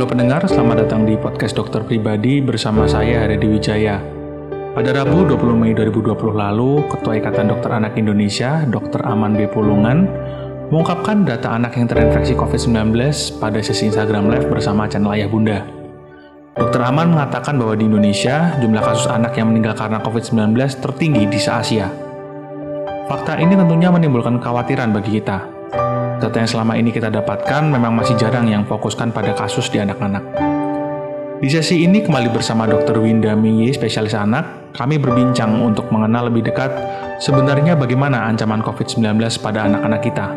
Halo pendengar, selamat datang di podcast dokter pribadi bersama saya Haryadi Wijaya. Pada Rabu 20 Mei 2020 lalu, Ketua Ikatan Dokter Anak Indonesia, Dr. Aman B. Pulungan, mengungkapkan data anak yang terinfeksi COVID-19 pada sesi Instagram Live bersama channel Ayah Bunda. Dr. Aman mengatakan bahwa di Indonesia, jumlah kasus anak yang meninggal karena COVID-19 tertinggi di se-Asia. Fakta ini tentunya menimbulkan kekhawatiran bagi kita, Data yang selama ini kita dapatkan memang masih jarang yang fokuskan pada kasus di anak-anak. Di sesi ini kembali bersama Dr. Winda Miye, spesialis anak, kami berbincang untuk mengenal lebih dekat sebenarnya bagaimana ancaman COVID-19 pada anak-anak kita.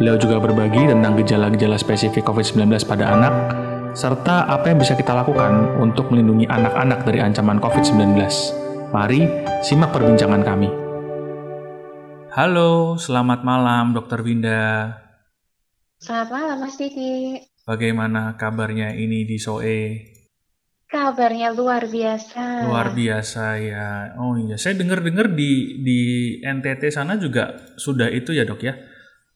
Beliau juga berbagi tentang gejala-gejala spesifik COVID-19 pada anak, serta apa yang bisa kita lakukan untuk melindungi anak-anak dari ancaman COVID-19. Mari simak perbincangan kami. Halo, selamat malam Dokter Winda. Selamat malam Mas Didi. Bagaimana kabarnya ini di Soe? Kabarnya luar biasa. Luar biasa ya. Oh iya, saya dengar-dengar di di NTT sana juga sudah itu ya dok ya.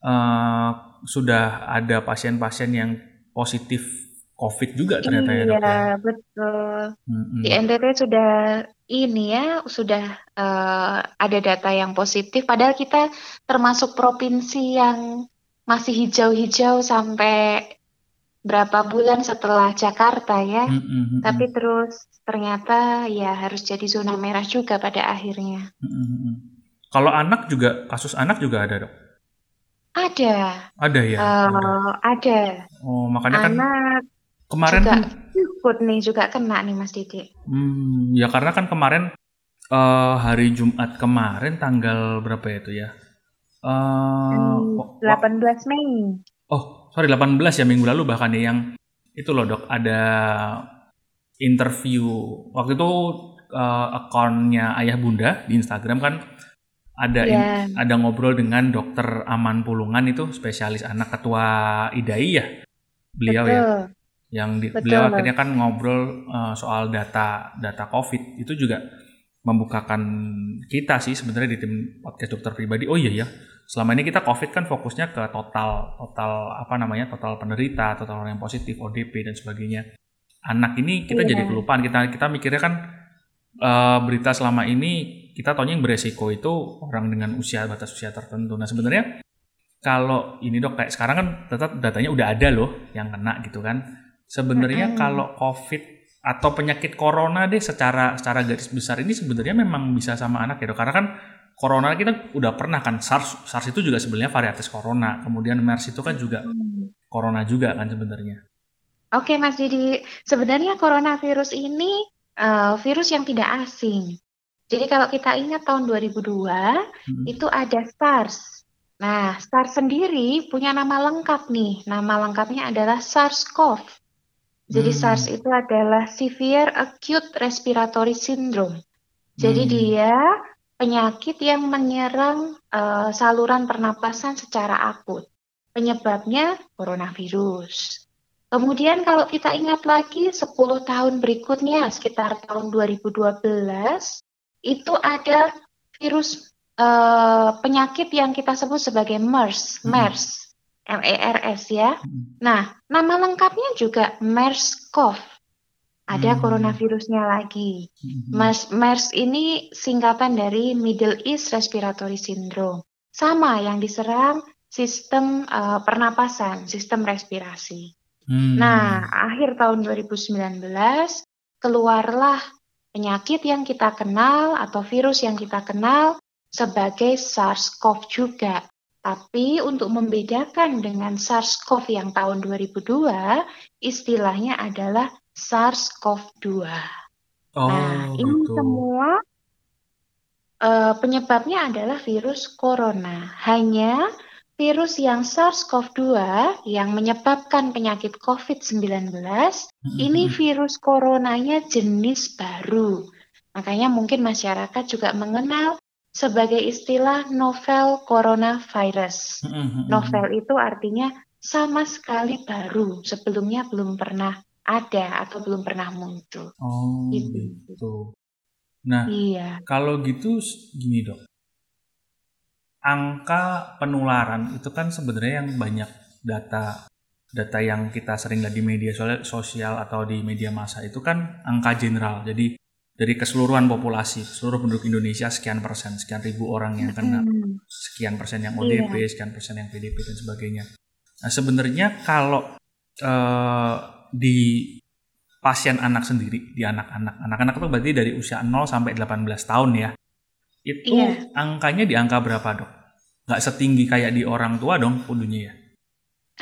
Uh, sudah ada pasien-pasien yang positif COVID juga ternyata iya, ya dok. Iya betul. Hmm, Di NTT sudah ini ya sudah uh, ada data yang positif. Padahal kita termasuk provinsi yang masih hijau-hijau sampai berapa bulan setelah Jakarta ya. Hmm, hmm, Tapi terus ternyata ya harus jadi zona merah juga pada akhirnya. Hmm, hmm. Kalau anak juga kasus anak juga ada dok. Ada. Ada ya. Uh, ada. Oh makanya anak, kan Kemarin juga ikut nih juga kena nih Mas Didi. Hmm, ya karena kan kemarin uh, hari Jumat kemarin tanggal berapa ya itu ya? Uh, hmm, 18 Mei. Oh, sorry 18 ya minggu lalu bahkan ya yang itu loh dok ada interview waktu itu uh, akunnya ayah bunda di Instagram kan ada yeah. in, ada ngobrol dengan dokter Aman Pulungan itu spesialis anak ketua IDAI ya beliau ya. Betul. ya yang di, beliau akhirnya kan ngobrol uh, soal data data COVID itu juga membukakan kita sih sebenarnya di tim podcast dokter pribadi. Oh iya ya, selama ini kita COVID kan fokusnya ke total total apa namanya total penderita, total orang yang positif, ODP dan sebagainya. Anak ini kita iya. jadi kelupaan. Kita kita mikirnya kan uh, berita selama ini kita tahunya yang beresiko itu orang dengan usia batas usia tertentu. Nah sebenarnya kalau ini dok kayak sekarang kan tetap datanya udah ada loh yang kena gitu kan Sebenarnya hmm. kalau COVID atau penyakit corona deh secara secara garis besar ini sebenarnya memang bisa sama anak ya dok. Karena kan corona kita udah pernah kan SARS SARS itu juga sebenarnya varietas corona. Kemudian MERS itu kan juga hmm. corona juga kan sebenarnya. Oke Mas Didi, sebenarnya coronavirus ini uh, virus yang tidak asing. Jadi kalau kita ingat tahun 2002 hmm. itu ada SARS. Nah, SARS sendiri punya nama lengkap nih. Nama lengkapnya adalah SARS-CoV. Jadi hmm. SARS itu adalah Severe Acute Respiratory Syndrome. Jadi hmm. dia penyakit yang menyerang uh, saluran pernapasan secara akut. Penyebabnya coronavirus. Kemudian kalau kita ingat lagi 10 tahun berikutnya sekitar tahun 2012 itu ada virus uh, penyakit yang kita sebut sebagai MERS, hmm. MERS. MERS ya. Hmm. Nah, nama lengkapnya juga MERS-CoV. Ada hmm. coronavirusnya lagi. Hmm. MERS, MERS ini singkatan dari Middle East Respiratory Syndrome. Sama yang diserang sistem uh, pernapasan, sistem respirasi. Hmm. Nah, akhir tahun 2019 keluarlah penyakit yang kita kenal atau virus yang kita kenal sebagai SARS-CoV juga. Tapi untuk membedakan dengan SARS-CoV yang tahun 2002, istilahnya adalah SARS-CoV-2. Oh, nah, ini betul. semua uh, penyebabnya adalah virus corona. Hanya virus yang SARS-CoV-2 yang menyebabkan penyakit COVID-19, mm-hmm. ini virus coronanya jenis baru. Makanya mungkin masyarakat juga mengenal sebagai istilah novel coronavirus. Mm-hmm. Novel itu artinya sama sekali baru, sebelumnya belum pernah ada atau belum pernah muncul. Oh, gitu. gitu. Nah, iya. kalau gitu gini dok, angka penularan itu kan sebenarnya yang banyak data data yang kita sering lihat di media sosial atau di media massa itu kan angka general. Jadi dari keseluruhan populasi, seluruh penduduk Indonesia sekian persen, sekian ribu orang yang kena, sekian persen yang ODP, iya. sekian persen yang PDP dan sebagainya. Nah sebenarnya kalau uh, di pasien anak sendiri, di anak-anak, anak-anak itu berarti dari usia 0 sampai 18 tahun ya, itu iya. angkanya di angka berapa dok? Gak setinggi kayak di orang tua dong kudunya ya?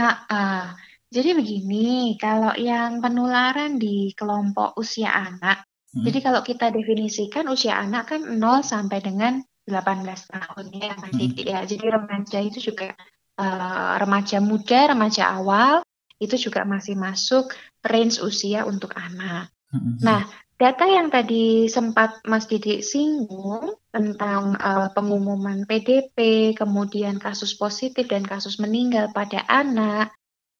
Uh, uh. Jadi begini, kalau yang penularan di kelompok usia anak, Hmm. Jadi kalau kita definisikan usia anak kan 0 sampai dengan 18 tahun ya Mas hmm. ya. Jadi remaja itu juga uh, remaja muda, remaja awal itu juga masih masuk range usia untuk anak. Hmm. Nah, data yang tadi sempat Mas Didi singgung tentang uh, pengumuman PDP, kemudian kasus positif dan kasus meninggal pada anak,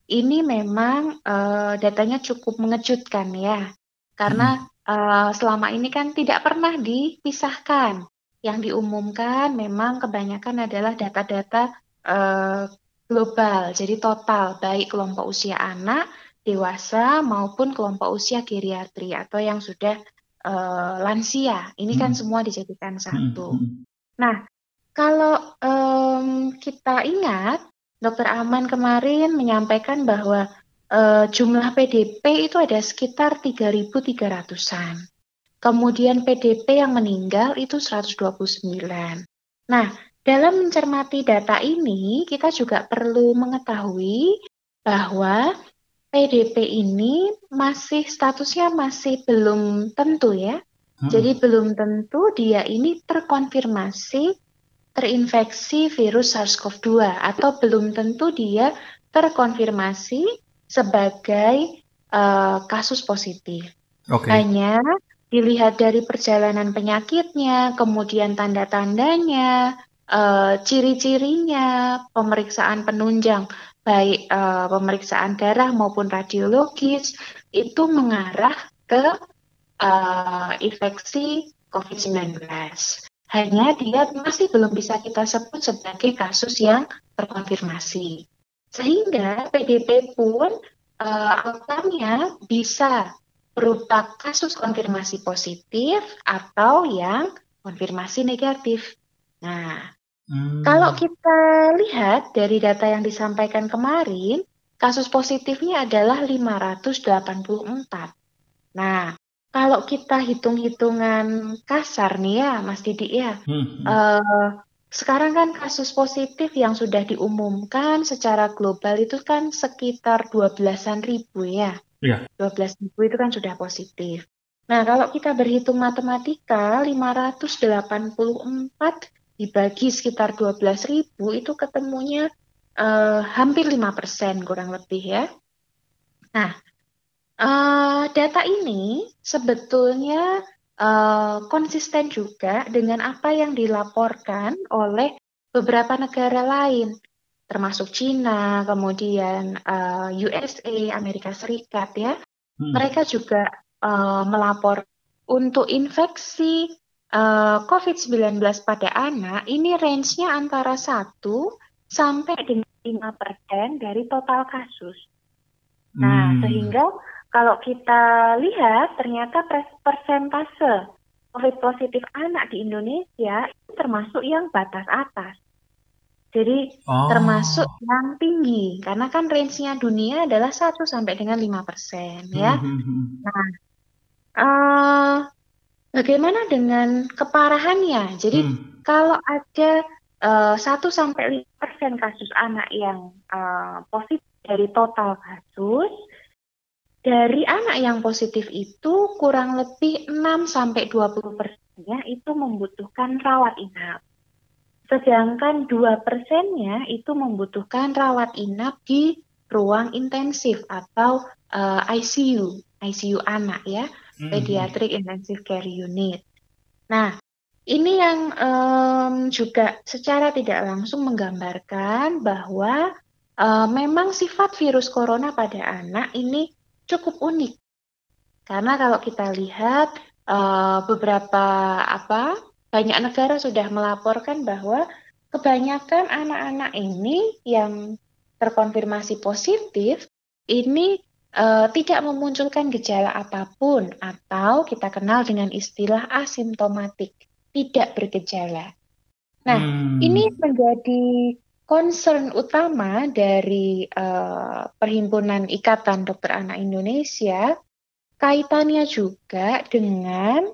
ini memang uh, datanya cukup mengejutkan ya. Karena hmm uh, selama ini kan tidak pernah dipisahkan. Yang diumumkan memang kebanyakan adalah data-data uh, global, jadi total, baik kelompok usia anak, dewasa, maupun kelompok usia geriatri atau yang sudah uh, lansia. Ini kan hmm. semua dijadikan satu. Hmm. Nah, kalau um, kita ingat, Dokter Aman kemarin menyampaikan bahwa uh, jumlah PDP itu ada sekitar 3.300-an. Kemudian PDP yang meninggal itu 129. Nah, dalam mencermati data ini, kita juga perlu mengetahui bahwa PDP ini masih statusnya masih belum tentu ya. Hmm. Jadi belum tentu dia ini terkonfirmasi terinfeksi virus SARS-CoV-2 atau belum tentu dia terkonfirmasi sebagai uh, kasus positif. Okay. Hanya dilihat dari perjalanan penyakitnya, kemudian tanda-tandanya, uh, ciri-cirinya, pemeriksaan penunjang, baik uh, pemeriksaan darah maupun radiologis, itu mengarah ke uh, infeksi COVID-19. Hanya dia masih belum bisa kita sebut sebagai kasus yang terkonfirmasi. Sehingga PDP pun uh, outcome-nya bisa berupa kasus konfirmasi positif atau yang konfirmasi negatif. Nah, hmm. kalau kita lihat dari data yang disampaikan kemarin, kasus positifnya adalah 584. Nah, kalau kita hitung-hitungan kasar nih ya, Mas Didi ya, hmm. uh, sekarang kan kasus positif yang sudah diumumkan secara global itu kan sekitar 12-an ribu ya. Iya. 12 ribu itu kan sudah positif. Nah, kalau kita berhitung matematika, 584 dibagi sekitar 12 ribu itu ketemunya uh, hampir 5% kurang lebih ya. Nah, uh, data ini sebetulnya uh, konsisten juga dengan apa yang dilaporkan oleh beberapa negara lain, termasuk Cina, kemudian uh, eh, USA, Amerika Serikat ya. Hmm. Mereka juga uh, melapor untuk infeksi uh, COVID-19 pada anak ini range-nya antara 1 sampai dengan 5% dari total kasus. Nah, hmm. sehingga kalau kita lihat ternyata persentase COVID positif anak di Indonesia itu termasuk yang batas atas. Jadi oh. termasuk yang tinggi karena kan range-nya dunia adalah 1 sampai dengan 5% ya. Hmm, hmm, hmm. Nah, uh, bagaimana dengan keparahannya? Jadi hmm. kalau ada uh, 1 sampai 5% kasus anak yang uh, positif dari total kasus, dari anak yang positif itu kurang lebih 6 sampai 20 persennya itu membutuhkan rawat inap. Sedangkan 2 persennya itu membutuhkan rawat inap di ruang intensif atau uh, eh, ICU, ICU anak ya, hmm. Pediatric Intensive Care Unit. Nah, ini yang um, juga secara tidak langsung menggambarkan bahwa uh, memang sifat virus corona pada anak ini cukup unik. Karena kalau kita lihat uh, beberapa apa banyak negara sudah melaporkan bahwa kebanyakan anak-anak ini yang terkonfirmasi positif ini uh, tidak memunculkan gejala apa pun atau kita kenal dengan istilah asimptomatik, tidak bergejala. Nah, hmm. ini menjadi concern utama dari uh, Perhimpunan Ikatan Dokter Anak Indonesia kaitannya juga dengan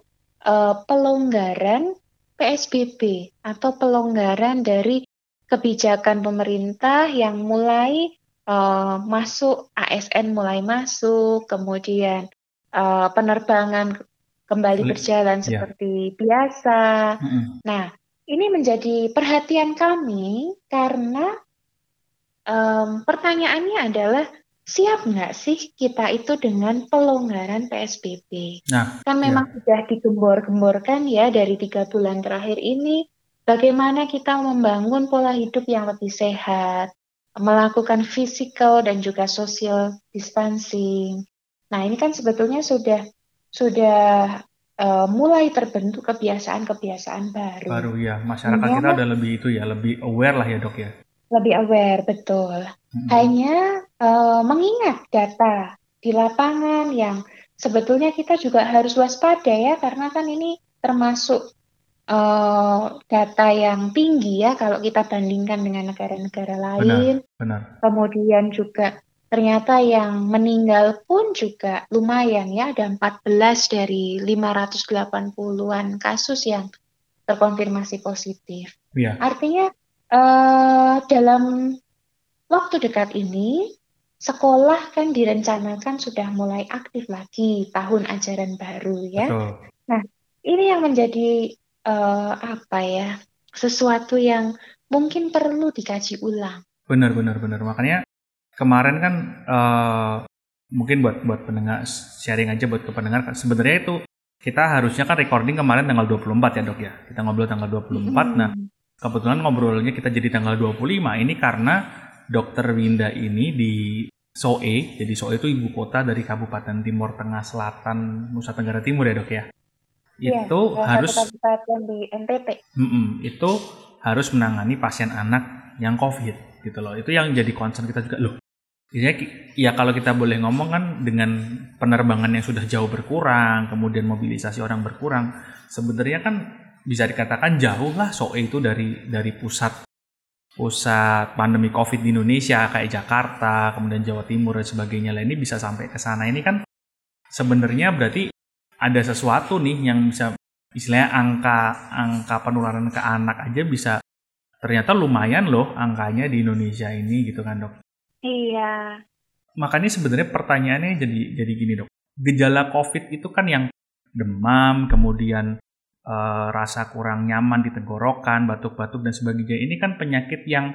uh, pelonggaran PSBB atau pelonggaran dari kebijakan pemerintah yang mulai uh, masuk ASN mulai masuk, kemudian uh, penerbangan kembali berjalan yeah. seperti biasa. Mm -hmm. Nah, ini menjadi perhatian kami karena um, pertanyaannya adalah siap nggak sih kita itu dengan pelonggaran PSBB? Nah, kan memang ya. sudah digembor-gemborkan ya dari tiga bulan terakhir ini, bagaimana kita membangun pola hidup yang lebih sehat, melakukan physical dan juga social distancing. Nah, ini kan sebetulnya sudah sudah uh, mulai terbentuk kebiasaan-kebiasaan baru. Baru ya, masyarakat ya, kita udah lebih itu ya, lebih aware lah ya dok ya. Lebih aware, betul. Hmm. Hanya uh, mengingat data di lapangan yang sebetulnya kita juga harus waspada ya, karena kan ini termasuk uh, data yang tinggi ya kalau kita bandingkan dengan negara-negara lain. Benar, benar. Kemudian juga ternyata yang meninggal pun juga lumayan ya, ada 14 dari 580-an kasus yang terkonfirmasi positif. Ya. Artinya uh, dalam waktu dekat ini sekolah kan direncanakan sudah mulai aktif lagi tahun ajaran baru ya. Betul. Nah, ini yang menjadi uh, apa ya sesuatu yang mungkin perlu dikaji ulang. Benar benar benar makanya kemarin kan uh, mungkin buat buat pendengar sharing aja buat ke pendengar sebenarnya itu kita harusnya kan recording kemarin tanggal 24 ya dok ya kita ngobrol tanggal 24 hmm. nah kebetulan ngobrolnya kita jadi tanggal 25 ini karena dokter Winda ini di Soe jadi Soe itu ibu kota dari Kabupaten Timur Tengah Selatan Nusa Tenggara Timur ya dok ya Iya, itu harus di NTT. Mm -mm, itu harus menangani pasien anak yang COVID gitu loh. Itu yang jadi concern kita juga loh. Ya, ya kalau kita boleh ngomong kan dengan penerbangan yang sudah jauh berkurang, kemudian mobilisasi orang berkurang, sebenarnya kan bisa dikatakan jauh lah SOE itu dari dari pusat pusat pandemi COVID di Indonesia kayak Jakarta, kemudian Jawa Timur dan sebagainya lah ini bisa sampai ke sana ini kan sebenarnya berarti ada sesuatu nih yang bisa istilahnya angka angka penularan ke anak aja bisa ternyata lumayan loh angkanya di Indonesia ini gitu kan dok. Iya. Makanya sebenarnya pertanyaannya jadi jadi gini dok. Gejala COVID itu kan yang demam, kemudian e, rasa kurang nyaman di tenggorokan, batuk-batuk dan sebagainya. Ini kan penyakit yang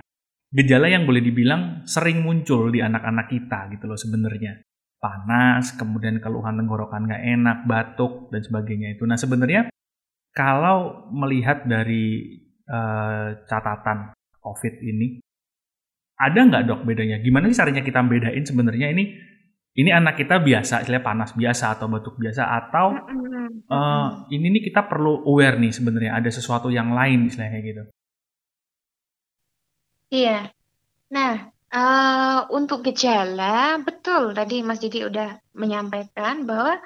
gejala yang boleh dibilang sering muncul di anak-anak kita gitu loh sebenarnya panas, kemudian keluhan tenggorokan nggak enak, batuk dan sebagainya itu. Nah sebenarnya kalau melihat dari uh, catatan COVID ini, ada nggak dok bedanya? Gimana sih caranya kita bedain sebenarnya ini ini anak kita biasa, istilahnya panas biasa atau batuk biasa atau uh, ini nih kita perlu aware nih sebenarnya ada sesuatu yang lain istilahnya kayak gitu. Iya. Nah, Uh, untuk gejala, betul tadi Mas Didi udah menyampaikan bahwa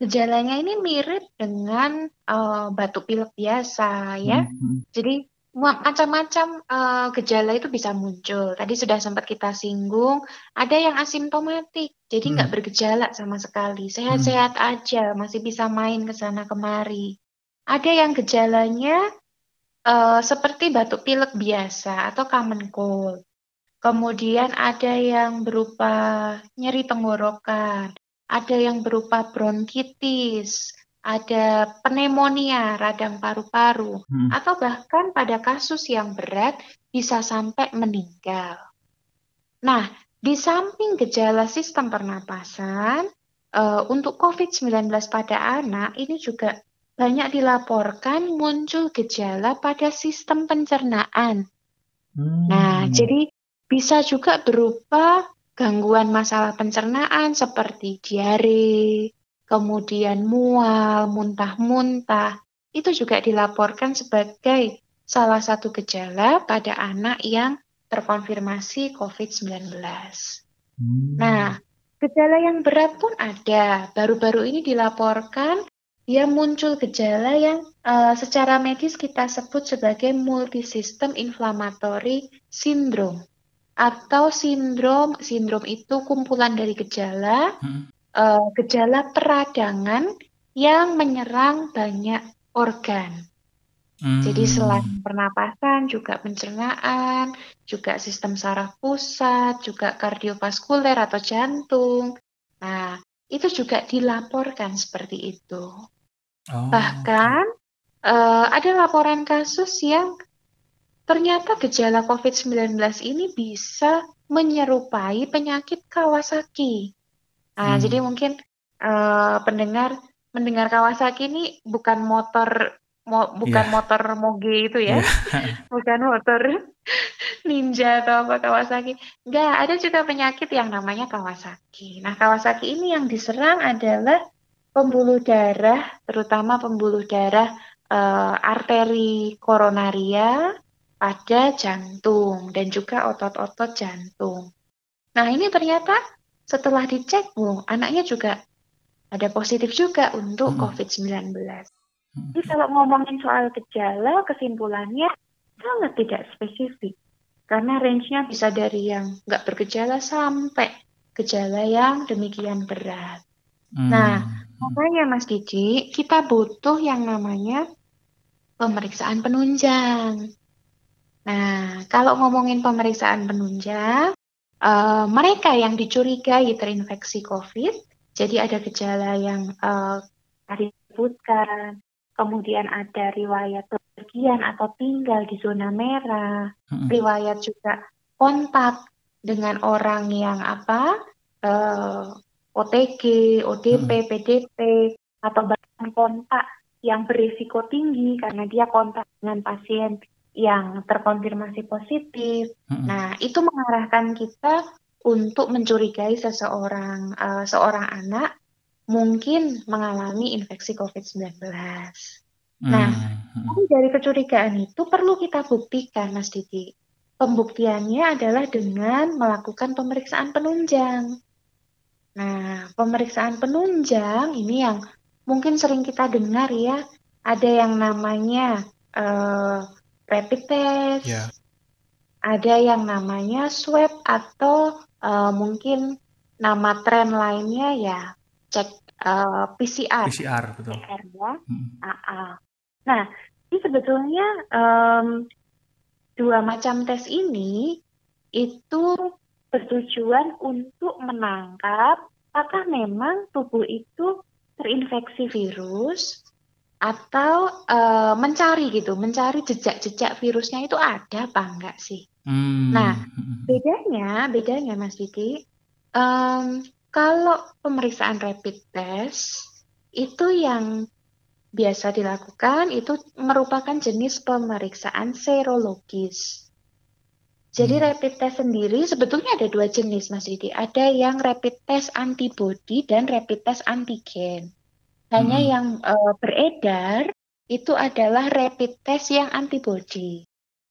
gejalanya ini mirip dengan uh, batuk pilek biasa ya. Hmm. hmm. Jadi macam-macam uh, gejala itu bisa muncul. Tadi sudah sempat kita singgung, ada yang asimptomatik, jadi nggak hmm. bergejala sama sekali, sehat-sehat hmm. aja, masih bisa main ke sana kemari. Ada yang gejalanya uh, seperti batuk pilek biasa atau common cold. Kemudian ada yang berupa nyeri tenggorokan, ada yang berupa bronkitis, ada pneumonia, radang paru-paru, hmm. atau bahkan pada kasus yang berat bisa sampai meninggal. Nah, di samping gejala sistem pernapasan, uh, untuk COVID-19 pada anak ini juga banyak dilaporkan muncul gejala pada sistem pencernaan. Hmm. Nah, jadi bisa juga berupa gangguan masalah pencernaan seperti diare, kemudian mual, muntah-muntah. Itu juga dilaporkan sebagai salah satu gejala pada anak yang terkonfirmasi COVID-19. Hmm. Nah, gejala yang berat pun ada. Baru-baru ini dilaporkan dia muncul gejala yang uh, secara medis kita sebut sebagai multisystem inflammatory syndrome atau sindrom sindrom itu kumpulan dari gejala hmm. Uh, gejala peradangan yang menyerang banyak organ. Hmm. Jadi selain pernapasan juga pencernaan, juga sistem saraf pusat, juga kardiovaskuler atau jantung. Nah, itu juga dilaporkan seperti itu. Oh. Bahkan uh, ada laporan kasus yang ternyata gejala COVID-19 ini bisa menyerupai penyakit Kawasaki. Nah, hmm. jadi mungkin uh, pendengar mendengar Kawasaki ini bukan motor mo, bukan yeah. motor moge itu ya, yeah. bukan motor ninja atau apa Kawasaki. Enggak, ada juga penyakit yang namanya Kawasaki. Nah, Kawasaki ini yang diserang adalah pembuluh darah, terutama pembuluh darah uh, arteri koronaria pada jantung dan juga otot-otot jantung. Nah, ini ternyata setelah dicek, Bu, anaknya juga ada positif juga untuk hmm. COVID-19. Jadi kalau ngomongin soal gejala, kesimpulannya sangat tidak spesifik. Karena range-nya bisa dari yang nggak bergejala sampai gejala yang demikian berat. Hmm. Nah, makanya Mas Didi, kita butuh yang namanya pemeriksaan penunjang. Nah, kalau ngomongin pemeriksaan penunjang, uh, mereka yang dicurigai terinfeksi COVID, jadi ada gejala yang uh, disebutkan, kemudian ada riwayat pergian atau tinggal di zona merah, hmm. riwayat juga kontak dengan orang yang apa uh, eh, OTG, ODP, hmm. PDP atau bahkan kontak yang berisiko tinggi karena dia kontak dengan pasien yang terkonfirmasi positif. Hmm. Nah, itu mengarahkan kita untuk mencurigai seseorang uh, seorang anak mungkin mengalami infeksi COVID-19. Nah, hmm. dari kecurigaan itu perlu kita buktikan, Mas Didi. Pembuktiannya adalah dengan melakukan pemeriksaan penunjang. Nah, pemeriksaan penunjang ini yang mungkin sering kita dengar ya, ada yang namanya uh, rapid test, yeah. ada yang namanya swab atau uh, mungkin nama tren lainnya ya cek uh, eh, PCR. PCR betul. PCR ya. Hmm. Uh Nah, ini sebetulnya um, dua macam tes ini itu bertujuan untuk menangkap apakah memang tubuh itu terinfeksi virus atau uh, mencari gitu, mencari jejak-jejak virusnya itu ada apa enggak sih? Hmm. Nah, bedanya, bedanya Mas Diki, um, kalau pemeriksaan rapid test itu yang biasa dilakukan itu merupakan jenis pemeriksaan serologis. Jadi hmm. rapid test sendiri sebetulnya ada dua jenis Mas Didi. Ada yang rapid test antibody dan rapid test antigen. Hanya hmm. yang uh, beredar itu adalah rapid test yang antibody.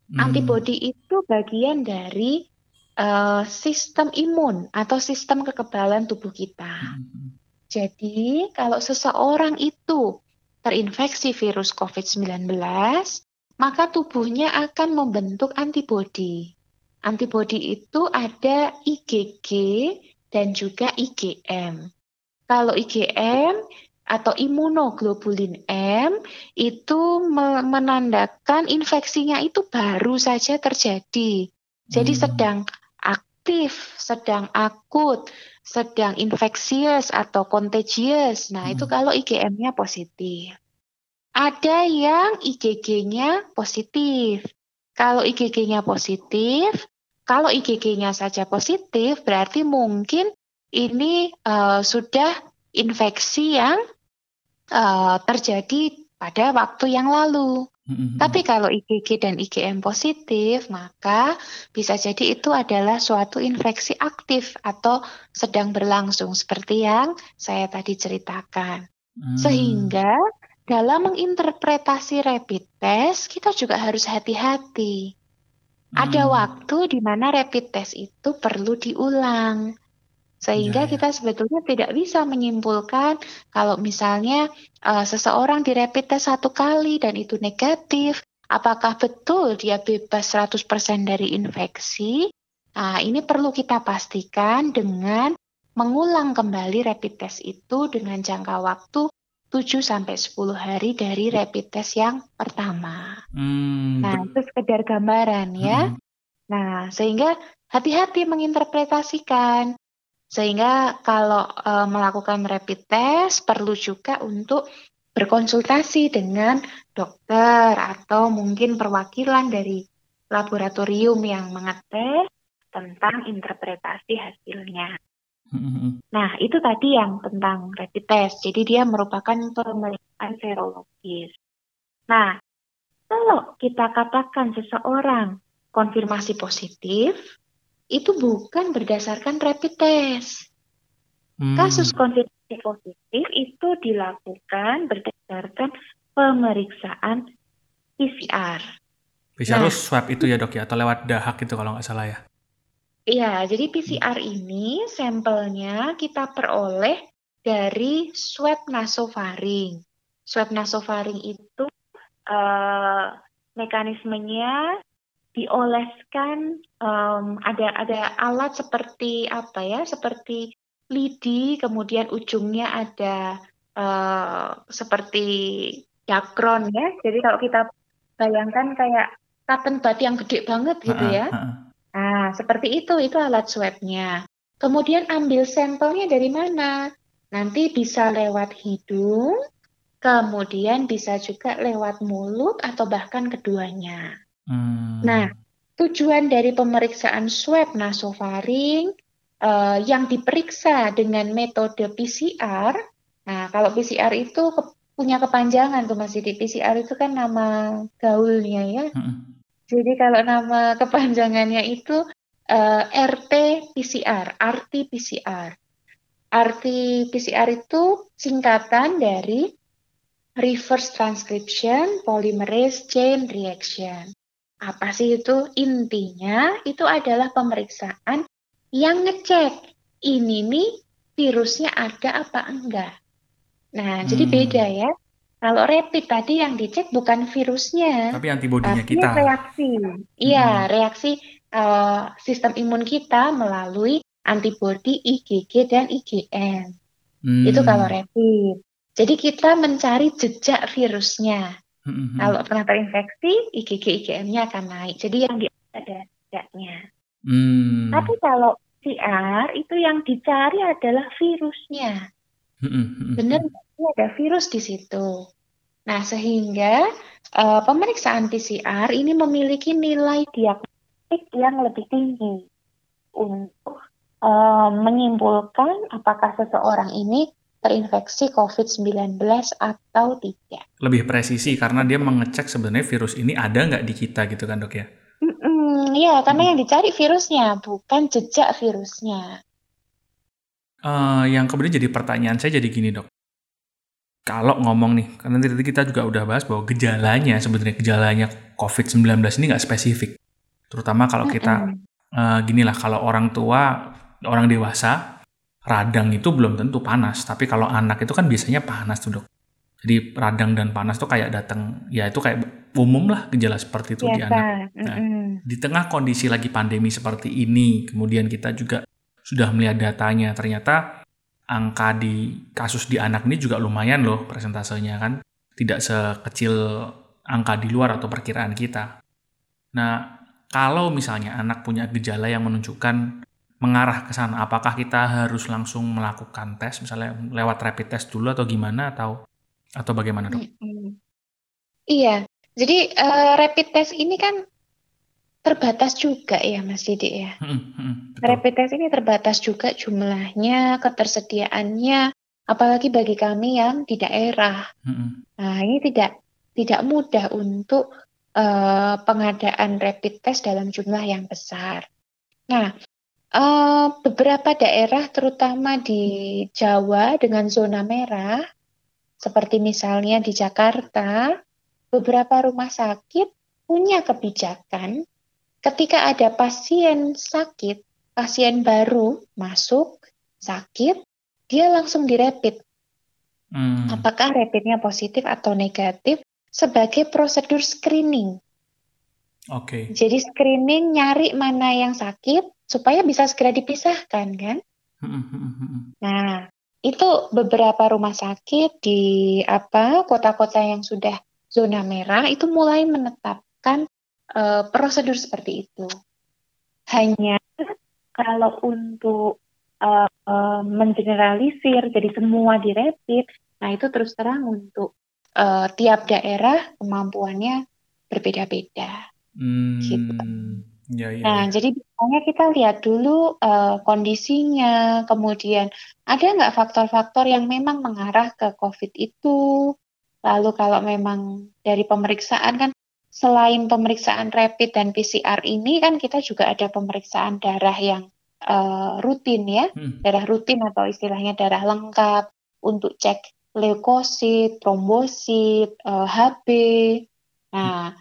Hmm. Antibody itu bagian dari uh, sistem imun atau sistem kekebalan tubuh kita. Hmm. Jadi, kalau seseorang itu terinfeksi virus COVID-19, maka tubuhnya akan membentuk antibodi. Antibodi itu ada IgG dan juga IgM. Kalau IgM atau imunoglobulin M itu menandakan infeksinya itu baru saja terjadi. Jadi hmm. sedang aktif, sedang akut, sedang infeksius atau contagious. Nah, hmm. itu kalau IgM-nya positif. Ada yang IgG-nya positif. Kalau IgG-nya positif, kalau IgG-nya saja positif, berarti mungkin ini uh, sudah infeksi yang uh, terjadi pada waktu yang lalu. Mm-hmm. Tapi kalau IgG dan IgM positif, maka bisa jadi itu adalah suatu infeksi aktif atau sedang berlangsung seperti yang saya tadi ceritakan. Mm. Sehingga dalam menginterpretasi rapid test kita juga harus hati-hati. Mm. Ada waktu di mana rapid test itu perlu diulang. Sehingga ya, ya. kita sebetulnya tidak bisa menyimpulkan kalau misalnya uh, seseorang di rapid test satu kali dan itu negatif, apakah betul dia bebas 100% dari infeksi? Nah, ini perlu kita pastikan dengan mengulang kembali rapid test itu dengan jangka waktu 7 sampai 10 hari dari rapid test yang pertama. Hmm, nah, itu sekedar gambaran ya. Hmm. Nah, sehingga hati-hati menginterpretasikan sehingga kalau e, melakukan rapid test perlu juga untuk berkonsultasi dengan dokter atau mungkin perwakilan dari laboratorium yang mengetes tentang interpretasi hasilnya. Mm-hmm. Nah, itu tadi yang tentang rapid test. Jadi dia merupakan pemeriksaan serologis. Nah, kalau kita katakan seseorang konfirmasi positif, itu bukan berdasarkan rapid test. Hmm. Kasus konfirmasi positif itu dilakukan berdasarkan pemeriksaan PCR. PCR nah, swab itu ya dok ya, atau lewat dahak itu kalau nggak salah ya? Iya, jadi PCR ini sampelnya kita peroleh dari swab nasofaring. Swab nasofaring itu uh, mekanismenya dioleskan um, ada ada alat seperti apa ya seperti lidi kemudian ujungnya ada uh, seperti jakron ya. Jadi kalau kita bayangkan kayak cotton bud yang gede banget gitu ya. nah seperti itu itu alat swabnya. Kemudian ambil sampelnya dari mana? Nanti bisa lewat hidung kemudian bisa juga lewat mulut atau bahkan keduanya Hmm. Nah, tujuan dari pemeriksaan swab nasofaring uh, yang diperiksa dengan metode PCR. Nah, kalau PCR itu ke, punya kepanjangan tuh Mas Didi. PCR itu kan nama gaulnya ya. Hmm. Jadi kalau nama kepanjangannya itu uh, eh, RT-PCR, RT-PCR. RT-PCR itu singkatan dari Reverse Transcription Polymerase Chain Reaction. Apa sih itu? Intinya itu adalah pemeriksaan yang ngecek ini nih virusnya ada apa enggak. Nah, hmm. jadi beda ya. Kalau rapid tadi yang dicek bukan virusnya, tapi antibodinya kita. reaksi. Iya, hmm. reaksi uh, sistem imun kita melalui antibodi IgG dan IgM. Hmm. Itu kalau rapid. Jadi kita mencari jejak virusnya. Mm-hmm. Kalau pernah terinfeksi, IgG IgM-nya akan naik. Jadi yang di ada tidaknya. Mm. Tapi kalau PCR itu yang dicari adalah virusnya. Mm-hmm. Benar, ada virus di situ. Nah, sehingga uh, pemeriksaan PCR ini memiliki nilai diagnostik yang lebih tinggi untuk uh, menyimpulkan apakah seseorang ini terinfeksi COVID-19 atau tidak. Lebih presisi karena dia mengecek sebenarnya virus ini ada nggak di kita gitu kan dok ya? Iya, karena hmm. yang dicari virusnya, bukan jejak virusnya. Uh, yang kemudian jadi pertanyaan saya jadi gini dok. Kalau ngomong nih, karena tadi kita juga udah bahas bahwa gejalanya sebenarnya gejalanya COVID-19 ini nggak spesifik. Terutama kalau kita, mm -hmm. uh, gini lah, kalau orang tua, orang dewasa, radang itu belum tentu panas, tapi kalau anak itu kan biasanya panas tuh dok. Jadi radang dan panas tuh kayak datang, ya itu kayak umum lah gejala seperti itu Biasa. di anak. Nah, mm-hmm. Di tengah kondisi lagi pandemi seperti ini, kemudian kita juga sudah melihat datanya, ternyata angka di kasus di anak ini juga lumayan loh presentasenya kan, tidak sekecil angka di luar atau perkiraan kita. Nah, kalau misalnya anak punya gejala yang menunjukkan mengarah ke sana? Apakah kita harus langsung melakukan tes, misalnya lewat rapid test dulu atau gimana atau atau bagaimana dok? Iya, jadi uh, rapid test ini kan terbatas juga ya Mas Didi ya. Hmm, hmm, rapid test ini terbatas juga jumlahnya, ketersediaannya, apalagi bagi kami yang di daerah. Hmm. Nah ini tidak tidak mudah untuk uh, pengadaan rapid test dalam jumlah yang besar. Nah, Uh, beberapa daerah terutama di Jawa dengan zona merah, seperti misalnya di Jakarta, beberapa rumah sakit punya kebijakan ketika ada pasien sakit, pasien baru masuk, sakit, dia langsung direpit. Hmm. Apakah rapidnya positif atau negatif sebagai prosedur screening. Oke. Okay. Jadi screening nyari mana yang sakit supaya bisa segera dipisahkan kan? Nah, itu beberapa rumah sakit di apa kota-kota yang sudah zona merah itu mulai menetapkan uh, prosedur seperti itu. Hanya kalau untuk uh, uh, mengeneralisir jadi semua direpit, nah itu terus terang untuk uh, tiap daerah kemampuannya berbeda-beda. Hmm, gitu. Ya, ya, nah, ya. jadi biasanya kita lihat dulu uh, kondisinya, kemudian ada nggak faktor-faktor yang memang mengarah ke COVID itu. Lalu kalau memang dari pemeriksaan kan selain pemeriksaan rapid dan PCR ini kan kita juga ada pemeriksaan darah yang uh, rutin ya, hmm. darah rutin atau istilahnya darah lengkap untuk cek leukosit, trombosit, uh, eh, HB. Nah,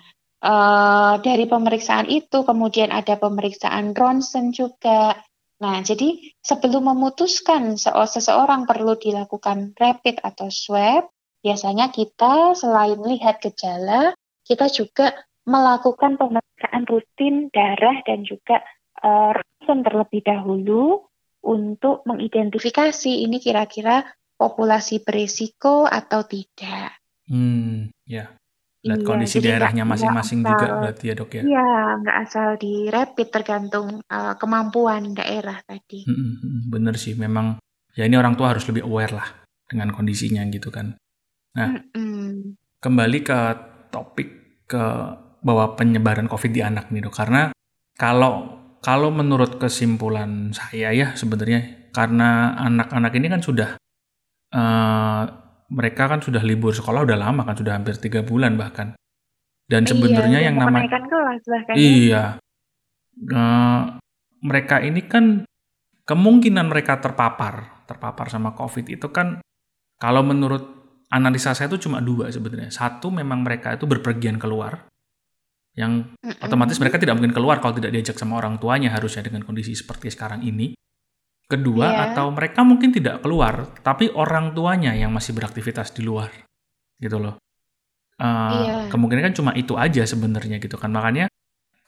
uh, dari pemeriksaan itu kemudian ada pemeriksaan ronsen juga. Nah, jadi sebelum memutuskan seseorang perlu dilakukan rapid atau swab, biasanya kita selain lihat gejala, kita juga melakukan pemeriksaan rutin darah dan juga uh, ronsen terlebih dahulu untuk mengidentifikasi ini kira-kira populasi berisiko atau tidak. Hmm, ya. Lihat iya, kondisi daerahnya masing-masing juga berarti ya dok ya? Iya, nggak asal di rapid tergantung uh, kemampuan daerah tadi. Hmm, bener sih, memang ya ini orang tua harus lebih aware lah dengan kondisinya gitu kan. Nah, hmm. kembali ke topik ke bahwa penyebaran COVID di anak nih dok, karena kalau kalau menurut kesimpulan saya ya sebenarnya karena anak-anak ini kan sudah uh, mereka kan sudah libur sekolah udah lama kan sudah hampir tiga bulan bahkan. Dan iya, sebenarnya iya, yang namanya kelas bahkan ya. iya. Uh, mereka ini kan kemungkinan mereka terpapar terpapar sama covid itu kan kalau menurut analisa saya itu cuma dua sebenarnya. Satu memang mereka itu berpergian keluar yang otomatis mereka tidak mungkin keluar kalau tidak diajak sama orang tuanya harusnya dengan kondisi seperti sekarang ini Kedua, yeah. atau mereka mungkin tidak keluar, tapi orang tuanya yang masih beraktivitas di luar, gitu loh. Uh, yeah. Kemungkinan kan cuma itu aja sebenarnya gitu kan. Makanya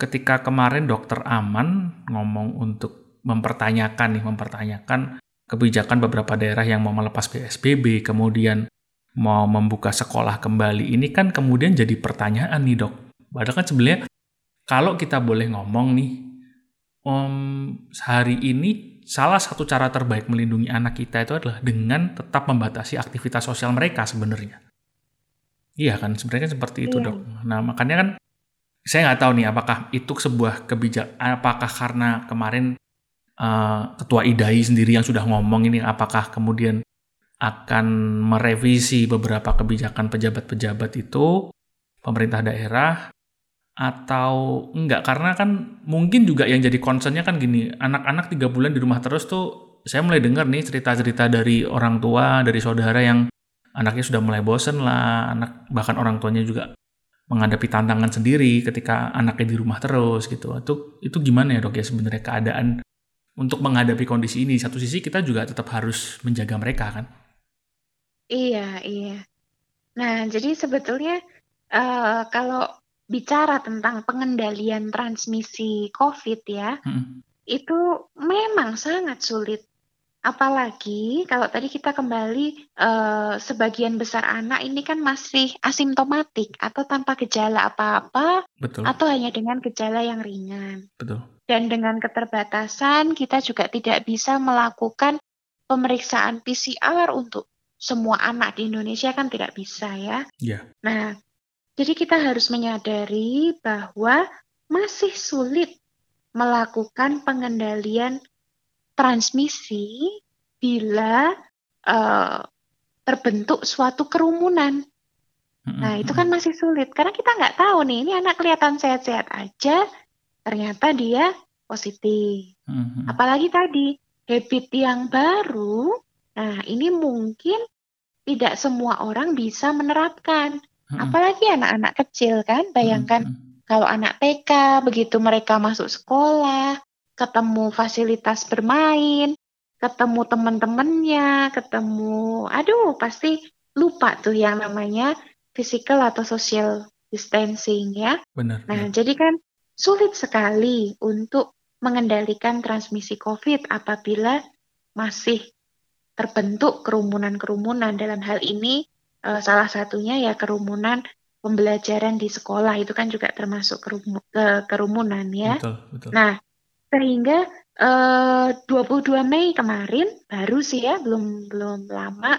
ketika kemarin dokter Aman ngomong untuk mempertanyakan nih, mempertanyakan kebijakan beberapa daerah yang mau melepas PSBB, kemudian mau membuka sekolah kembali, ini kan kemudian jadi pertanyaan nih dok. Padahal kan sebenarnya kalau kita boleh ngomong nih, om hari ini salah satu cara terbaik melindungi anak kita itu adalah dengan tetap membatasi aktivitas sosial mereka sebenarnya. Iya kan, sebenarnya kan seperti itu iya. dok. Nah makanya kan saya nggak tahu nih apakah itu sebuah kebijakan, apakah karena kemarin uh, ketua IDAI sendiri yang sudah ngomong ini, apakah kemudian akan merevisi beberapa kebijakan pejabat-pejabat itu, pemerintah daerah, atau enggak? Karena kan mungkin juga yang jadi concernnya kan gini anak-anak tiga bulan di rumah terus tuh saya mulai dengar nih cerita-cerita dari orang tua dari saudara yang anaknya sudah mulai bosen lah anak bahkan orang tuanya juga menghadapi tantangan sendiri ketika anaknya di rumah terus gitu. Itu itu gimana ya dok ya sebenarnya keadaan untuk menghadapi kondisi ini? Satu sisi kita juga tetap harus menjaga mereka kan? Iya iya. Nah jadi sebetulnya uh, kalau bicara tentang pengendalian transmisi COVID ya, hmm. itu memang sangat sulit. Apalagi kalau tadi kita kembali eh, sebagian besar anak ini kan masih asimptomatik atau tanpa gejala apa-apa, atau hanya dengan gejala yang ringan. Betul. Dan dengan keterbatasan kita juga tidak bisa melakukan pemeriksaan PCR untuk semua anak di Indonesia kan tidak bisa ya. Yeah. Nah, jadi kita harus menyadari bahwa masih sulit melakukan pengendalian transmisi bila uh, terbentuk suatu kerumunan. Nah itu kan masih sulit karena kita nggak tahu nih ini anak kelihatan sehat-sehat aja, ternyata dia positif. Apalagi tadi habit yang baru, nah ini mungkin tidak semua orang bisa menerapkan. Apalagi anak-anak kecil kan, bayangkan hmm. kalau anak TK begitu mereka masuk sekolah, ketemu fasilitas bermain, ketemu teman-temannya, ketemu, aduh pasti lupa tuh yang namanya physical atau social distancing ya. Benar. Nah, ya. jadi kan sulit sekali untuk mengendalikan transmisi COVID apabila masih terbentuk kerumunan-kerumunan dalam hal ini uh, salah satunya ya kerumunan pembelajaran di sekolah itu kan juga termasuk kerumu, ke, kerumunan ya. Betul, betul. Nah, sehingga eh, 22 Mei kemarin baru sih ya, belum belum lama.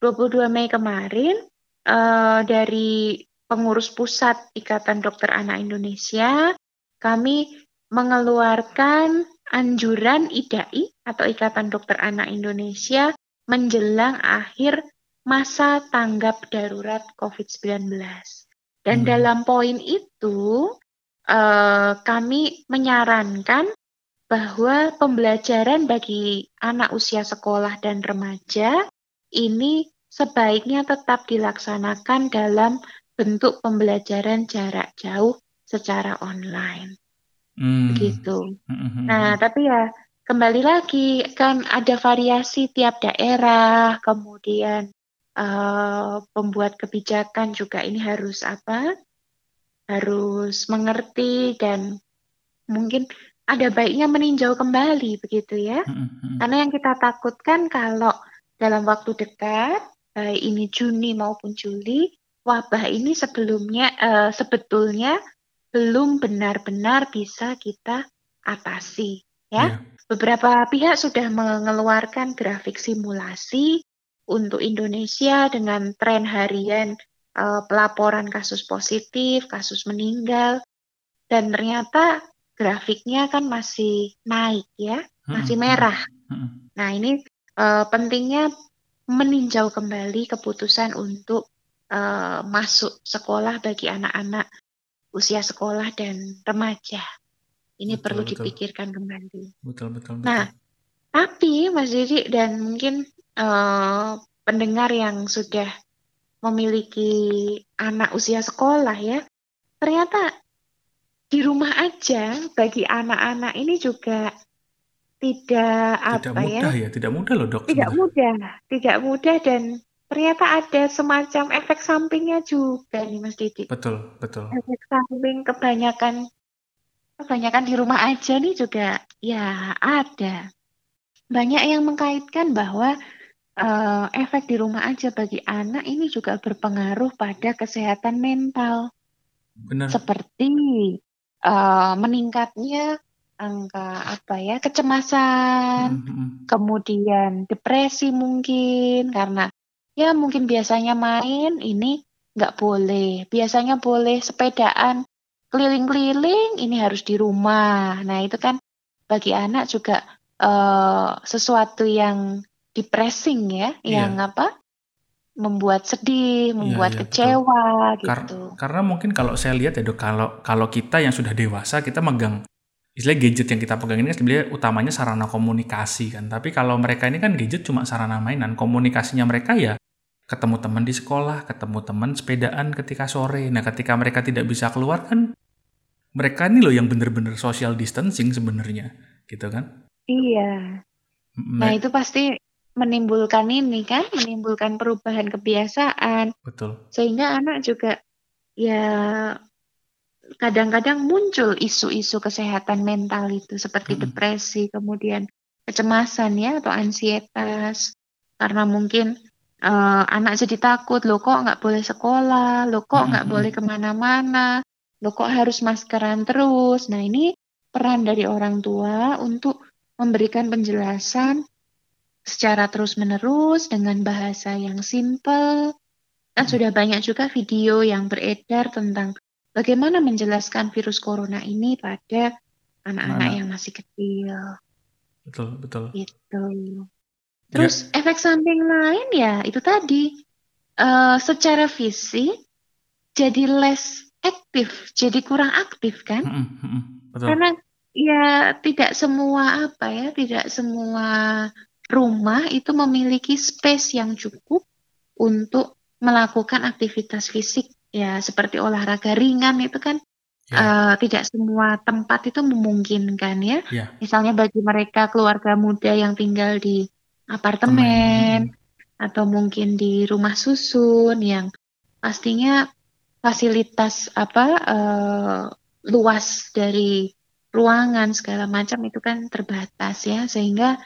22 Mei kemarin eh, dari pengurus pusat Ikatan Dokter Anak Indonesia kami mengeluarkan anjuran IDAI atau Ikatan Dokter Anak Indonesia menjelang akhir masa tanggap darurat COVID-19. Dan hmm. dalam poin itu, uh, kami menyarankan bahwa pembelajaran bagi anak usia sekolah dan remaja ini sebaiknya tetap dilaksanakan dalam bentuk pembelajaran jarak jauh secara online. Hmm. Begitu. Hmm. Nah, tapi ya kembali lagi kan ada variasi tiap daerah, kemudian uh, pembuat kebijakan juga ini harus apa? Harus mengerti dan mungkin ada baiknya meninjau kembali begitu ya. Mm-hmm. Karena yang kita takutkan kalau dalam waktu dekat, baik ini Juni maupun Juli, wabah ini sebelumnya uh, sebetulnya belum benar-benar bisa kita atasi ya. Yeah. Beberapa pihak sudah mengeluarkan grafik simulasi untuk Indonesia dengan tren harian uh, pelaporan kasus positif, kasus meninggal, dan ternyata grafiknya kan masih naik ya, masih merah. Nah ini uh, pentingnya meninjau kembali keputusan untuk uh, masuk sekolah bagi anak-anak usia sekolah dan remaja. Ini betul, perlu betul. dipikirkan kembali. Betul, betul, betul. Nah, tapi Mas Didi dan mungkin uh, pendengar yang sudah memiliki anak usia sekolah ya, ternyata di rumah aja bagi anak-anak ini juga tidak, tidak apa mudah ya, ya, tidak mudah loh dok. Tidak sebenarnya. mudah, tidak mudah dan ternyata ada semacam efek sampingnya juga nih Mas Didi. Betul, betul. Efek samping kebanyakan kebanyakan di rumah aja nih juga ya ada banyak yang mengkaitkan bahwa uh, efek di rumah aja bagi anak ini juga berpengaruh pada kesehatan mental. Benar. Seperti uh, meningkatnya angka apa ya kecemasan, mm -hmm. kemudian depresi mungkin karena ya mungkin biasanya main ini nggak boleh, biasanya boleh sepedaan keliling-keliling ini harus di rumah. Nah itu kan bagi anak juga uh, sesuatu yang depressing ya, yeah. yang apa? membuat sedih, iya, membuat yeah, yeah, kecewa betul. gitu. Kar karena mungkin kalau saya lihat ya dok, kalau kalau kita yang sudah dewasa kita megang istilah gadget yang kita pegang ini kan sebenarnya utamanya sarana komunikasi kan. Tapi kalau mereka ini kan gadget cuma sarana mainan, komunikasinya mereka ya ketemu teman di sekolah, ketemu teman sepedaan ketika sore. Nah, ketika mereka tidak bisa keluar kan mereka ini loh yang bener-bener social distancing sebenarnya, gitu kan? Iya. Nah, itu pasti menimbulkan ini kan, menimbulkan perubahan kebiasaan. Betul. Sehingga anak juga ya kadang-kadang muncul isu-isu kesehatan mental itu seperti hmm. depresi, kemudian kecemasan ya atau ansietas karena mungkin uh, anak jadi takut lo kok nggak boleh sekolah, lo kok nggak hmm. boleh ke mana-mana, lo kok harus maskeran terus. Nah ini peran dari orang tua untuk memberikan penjelasan secara terus-menerus dengan bahasa yang simple. Dan hmm. sudah banyak juga video yang beredar tentang bagaimana menjelaskan virus corona ini pada anak-anak yang masih kecil. Betul, betul. Itu. Terus ya. efek samping lain ya itu tadi uh, secara fisik jadi less aktif, jadi kurang aktif kan? Mm -hmm, betul. Karena ya tidak semua apa ya, tidak semua rumah itu memiliki space yang cukup untuk melakukan aktivitas fisik ya seperti olahraga ringan itu kan yeah. uh, tidak semua tempat itu memungkinkan ya. Yeah. Misalnya bagi mereka keluarga muda yang tinggal di apartemen Temen. atau mungkin di rumah susun yang pastinya fasilitas apa uh, luas dari ruangan segala macam itu kan terbatas ya sehingga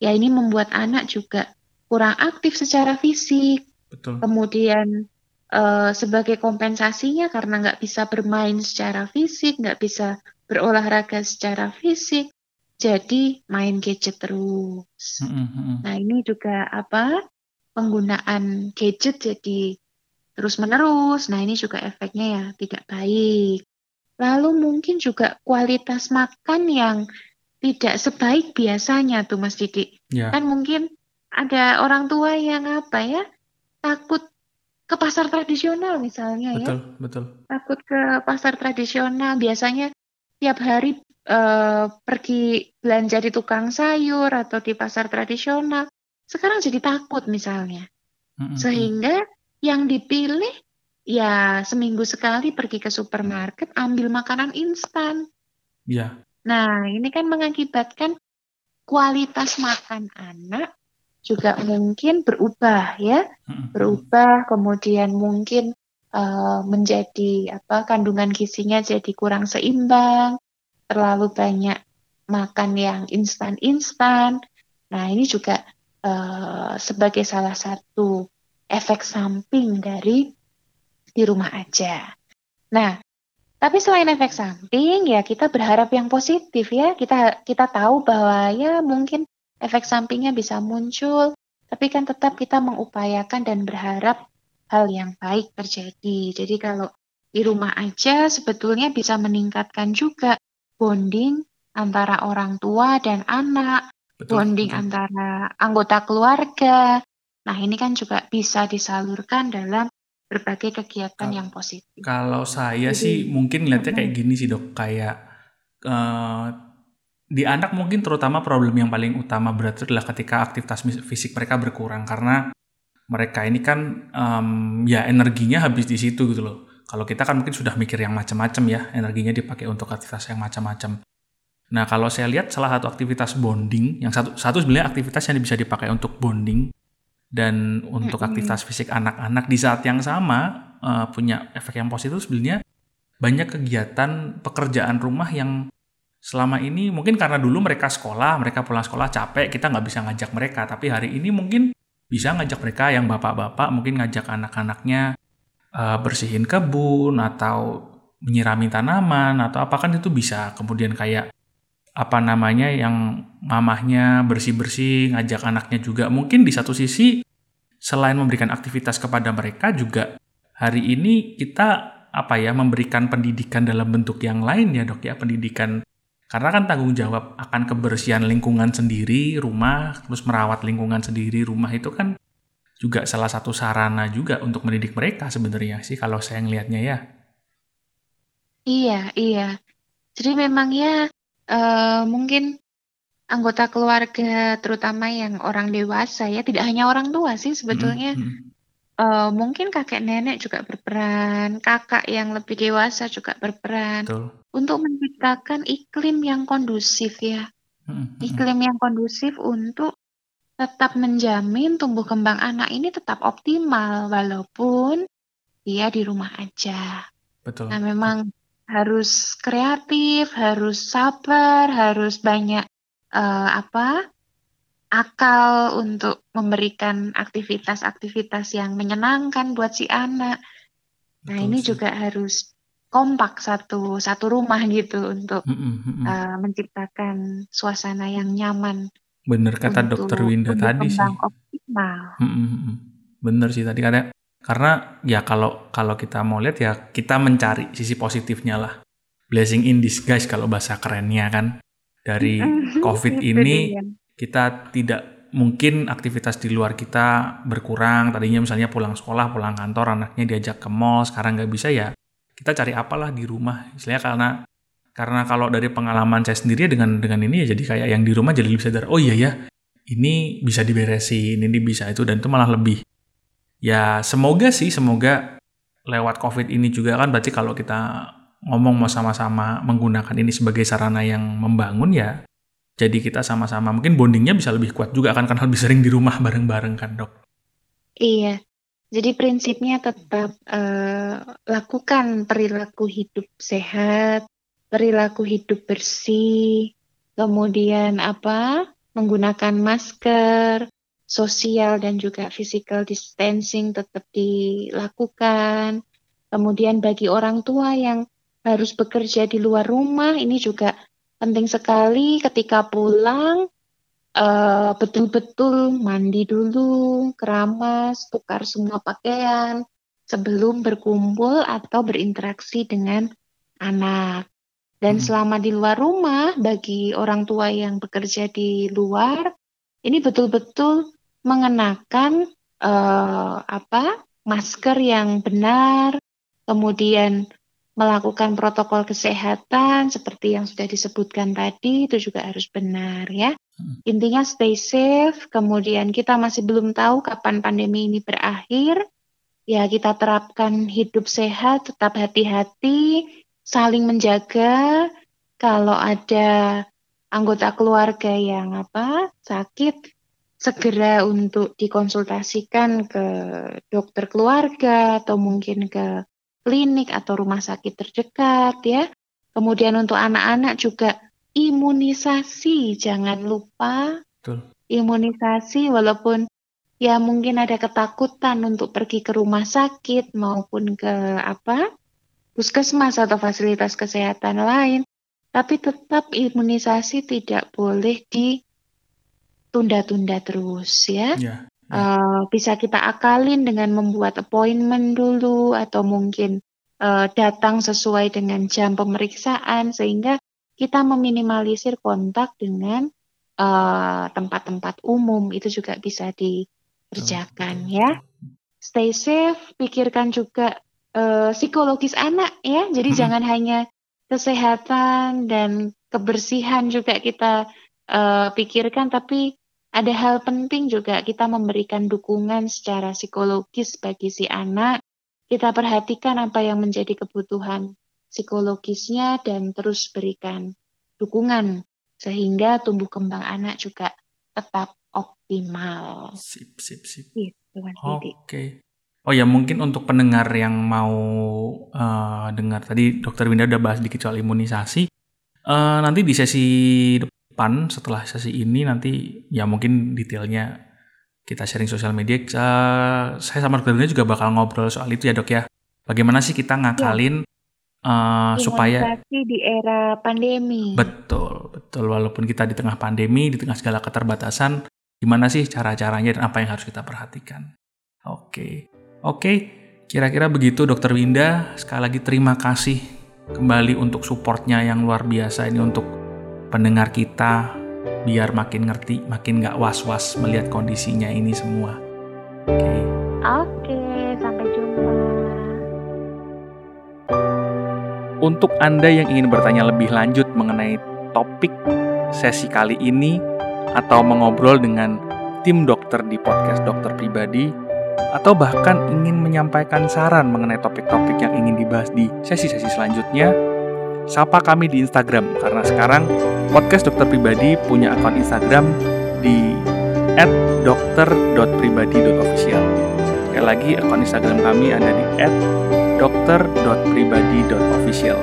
ya ini membuat anak juga kurang aktif secara fisik. Betul. Kemudian uh, sebagai kompensasinya karena nggak bisa bermain secara fisik, nggak bisa berolahraga secara fisik, jadi main gadget terus. Mm -hmm. Nah ini juga apa penggunaan gadget jadi terus-menerus. Nah, ini juga efeknya ya tidak baik. Lalu mungkin juga kualitas makan yang tidak sebaik biasanya tuh Mas Didi. Ya. Kan mungkin ada orang tua yang apa ya takut ke pasar tradisional misalnya betul, ya. Betul, Takut ke pasar tradisional biasanya tiap hari uh, pergi belanja di tukang sayur atau di pasar tradisional. Sekarang jadi takut misalnya. Mm -hmm. Sehingga yang dipilih ya seminggu sekali pergi ke supermarket ambil makanan instan. Ya. Nah, ini kan mengakibatkan kualitas makan anak juga mungkin berubah ya. Berubah kemudian mungkin uh, menjadi apa kandungan gizinya jadi kurang seimbang, terlalu banyak makan yang instan-instan. Nah, ini juga uh, sebagai salah satu efek samping dari di rumah aja. Nah, tapi selain efek samping ya kita berharap yang positif ya. Kita kita tahu bahwa ya mungkin efek sampingnya bisa muncul, tapi kan tetap kita mengupayakan dan berharap hal yang baik terjadi. Jadi kalau di rumah aja sebetulnya bisa meningkatkan juga bonding antara orang tua dan anak, betul, bonding betul. antara anggota keluarga, Nah, ini kan juga bisa disalurkan dalam berbagai kegiatan kalo, yang positif. Kalau saya Jadi, sih mungkin lihatnya kayak gini sih dok, kayak uh, di anak mungkin terutama problem yang paling utama berarti adalah ketika aktivitas fisik mereka berkurang karena mereka ini kan um, ya energinya habis di situ gitu loh. Kalau kita kan mungkin sudah mikir yang macam-macam ya, energinya dipakai untuk aktivitas yang macam-macam. Nah, kalau saya lihat salah satu aktivitas bonding, yang satu, satu sebenarnya aktivitas yang bisa dipakai untuk bonding, dan untuk aktivitas fisik anak-anak di saat yang sama uh, punya efek yang positif sebenarnya banyak kegiatan pekerjaan rumah yang selama ini mungkin karena dulu mereka sekolah mereka pulang sekolah capek kita nggak bisa ngajak mereka. Tapi hari ini mungkin bisa ngajak mereka yang bapak-bapak mungkin ngajak anak-anaknya uh, bersihin kebun atau menyirami tanaman atau apa kan itu bisa. Kemudian kayak apa namanya yang mamahnya bersih-bersih, ngajak anaknya juga. Mungkin di satu sisi selain memberikan aktivitas kepada mereka juga hari ini kita apa ya memberikan pendidikan dalam bentuk yang lain ya dok ya pendidikan. Karena kan tanggung jawab akan kebersihan lingkungan sendiri rumah terus merawat lingkungan sendiri. Rumah itu kan juga salah satu sarana juga untuk mendidik mereka sebenarnya sih kalau saya ngelihatnya ya. Iya iya. Jadi memang ya uh, mungkin anggota keluarga terutama yang orang dewasa ya tidak hanya orang tua sih sebetulnya mm -hmm. uh, mungkin kakek nenek juga berperan kakak yang lebih dewasa juga berperan Betul. untuk menciptakan iklim yang kondusif ya mm -hmm. iklim yang kondusif untuk tetap menjamin tumbuh kembang anak ini tetap optimal walaupun dia di rumah aja. Betul. Nah memang harus kreatif, harus sabar, harus banyak uh, apa akal untuk memberikan aktivitas-aktivitas yang menyenangkan buat si anak. Nah Betul ini sih. juga harus kompak satu satu rumah gitu untuk mm -mm, mm -mm. Uh, menciptakan suasana yang nyaman. Bener kata dokter Winda tadi sih. Optimal. Mm -mm, bener sih tadi katanya karena ya kalau kalau kita mau lihat ya kita mencari sisi positifnya lah. Blessing in disguise kalau bahasa kerennya kan. Dari COVID ini kita tidak mungkin aktivitas di luar kita berkurang. Tadinya misalnya pulang sekolah, pulang kantor, anaknya diajak ke mall, sekarang nggak bisa ya. Kita cari apalah di rumah. Istilahnya karena karena kalau dari pengalaman saya sendiri dengan dengan ini ya jadi kayak yang di rumah jadi lebih sadar. Oh iya ya, ini bisa diberesin, ini bisa itu dan itu malah lebih ya semoga sih semoga lewat covid ini juga kan berarti kalau kita ngomong mau sama-sama menggunakan ini sebagai sarana yang membangun ya jadi kita sama-sama mungkin bondingnya bisa lebih kuat juga kan karena lebih sering di rumah bareng-bareng kan dok. Iya jadi prinsipnya tetap uh, lakukan perilaku hidup sehat perilaku hidup bersih kemudian apa menggunakan masker sosial dan juga physical distancing tetap dilakukan kemudian bagi orang tua yang harus bekerja di luar rumah ini juga penting sekali ketika pulang uh, betul-betul mandi dulu, keramas, tukar semua pakaian sebelum berkumpul atau berinteraksi dengan anak. Dan hmm. selama di luar rumah bagi orang tua yang bekerja di luar ini betul-betul mengenakan uh, apa masker yang benar, kemudian melakukan protokol kesehatan seperti yang sudah disebutkan tadi itu juga harus benar ya. Hmm. Intinya stay safe, kemudian kita masih belum tahu kapan pandemi ini berakhir. Ya, kita terapkan hidup sehat, tetap hati-hati, saling menjaga. Kalau ada anggota keluarga yang apa? sakit, segera untuk dikonsultasikan ke dokter keluarga atau mungkin ke klinik atau rumah sakit terdekat ya. Kemudian untuk anak-anak juga imunisasi jangan lupa. Betul. Imunisasi walaupun ya mungkin ada ketakutan untuk pergi ke rumah sakit maupun ke apa? puskesmas atau fasilitas kesehatan lain, tapi tetap imunisasi tidak boleh ditunda-tunda terus ya. ya. Uh, bisa kita akalin dengan membuat appointment dulu atau mungkin uh, datang sesuai dengan jam pemeriksaan sehingga kita meminimalisir kontak dengan eh, tempat-tempat uh, umum itu juga bisa dikerjakan oh, ya. Stay safe, pikirkan juga uh, psikologis anak ya. Jadi hmm. jangan hanya kesehatan dan kebersihan juga kita uh, pikirkan tapi ada hal penting juga kita memberikan dukungan secara psikologis bagi si anak. Kita perhatikan apa yang menjadi kebutuhan psikologisnya dan terus berikan dukungan sehingga tumbuh kembang anak juga tetap optimal. Sip, sip, sip. Gitu, Oke. Okay. Oh ya mungkin untuk pendengar yang mau uh, dengar tadi Dokter Winda udah bahas dikit soal imunisasi. Uh, nanti di sesi depan setelah sesi ini nanti ya mungkin detailnya kita sharing sosial media. Uh, saya sama dokter juga bakal ngobrol soal itu ya dok ya. Bagaimana sih kita ngakalin ya. uh, supaya di era pandemi. Betul, betul. Walaupun kita di tengah pandemi, di tengah segala keterbatasan, gimana sih cara-caranya dan apa yang harus kita perhatikan? Oke, oke. Kira-kira begitu dokter Winda. Sekali lagi terima kasih kembali untuk supportnya yang luar biasa ini untuk pendengar kita biar makin ngerti, makin gak was-was melihat kondisinya ini semua. Oke. Okay. Oke, okay, sampai jumpa. Untuk Anda yang ingin bertanya lebih lanjut mengenai topik sesi kali ini atau mengobrol dengan tim dokter di podcast dokter pribadi atau bahkan ingin menyampaikan saran mengenai topik-topik yang ingin dibahas di sesi-sesi selanjutnya, sapa kami di Instagram karena sekarang podcast dokter pribadi punya akun Instagram di @dokter.pribadi.official. Sekali lagi akun Instagram kami ada di @dokter.pribadi.official.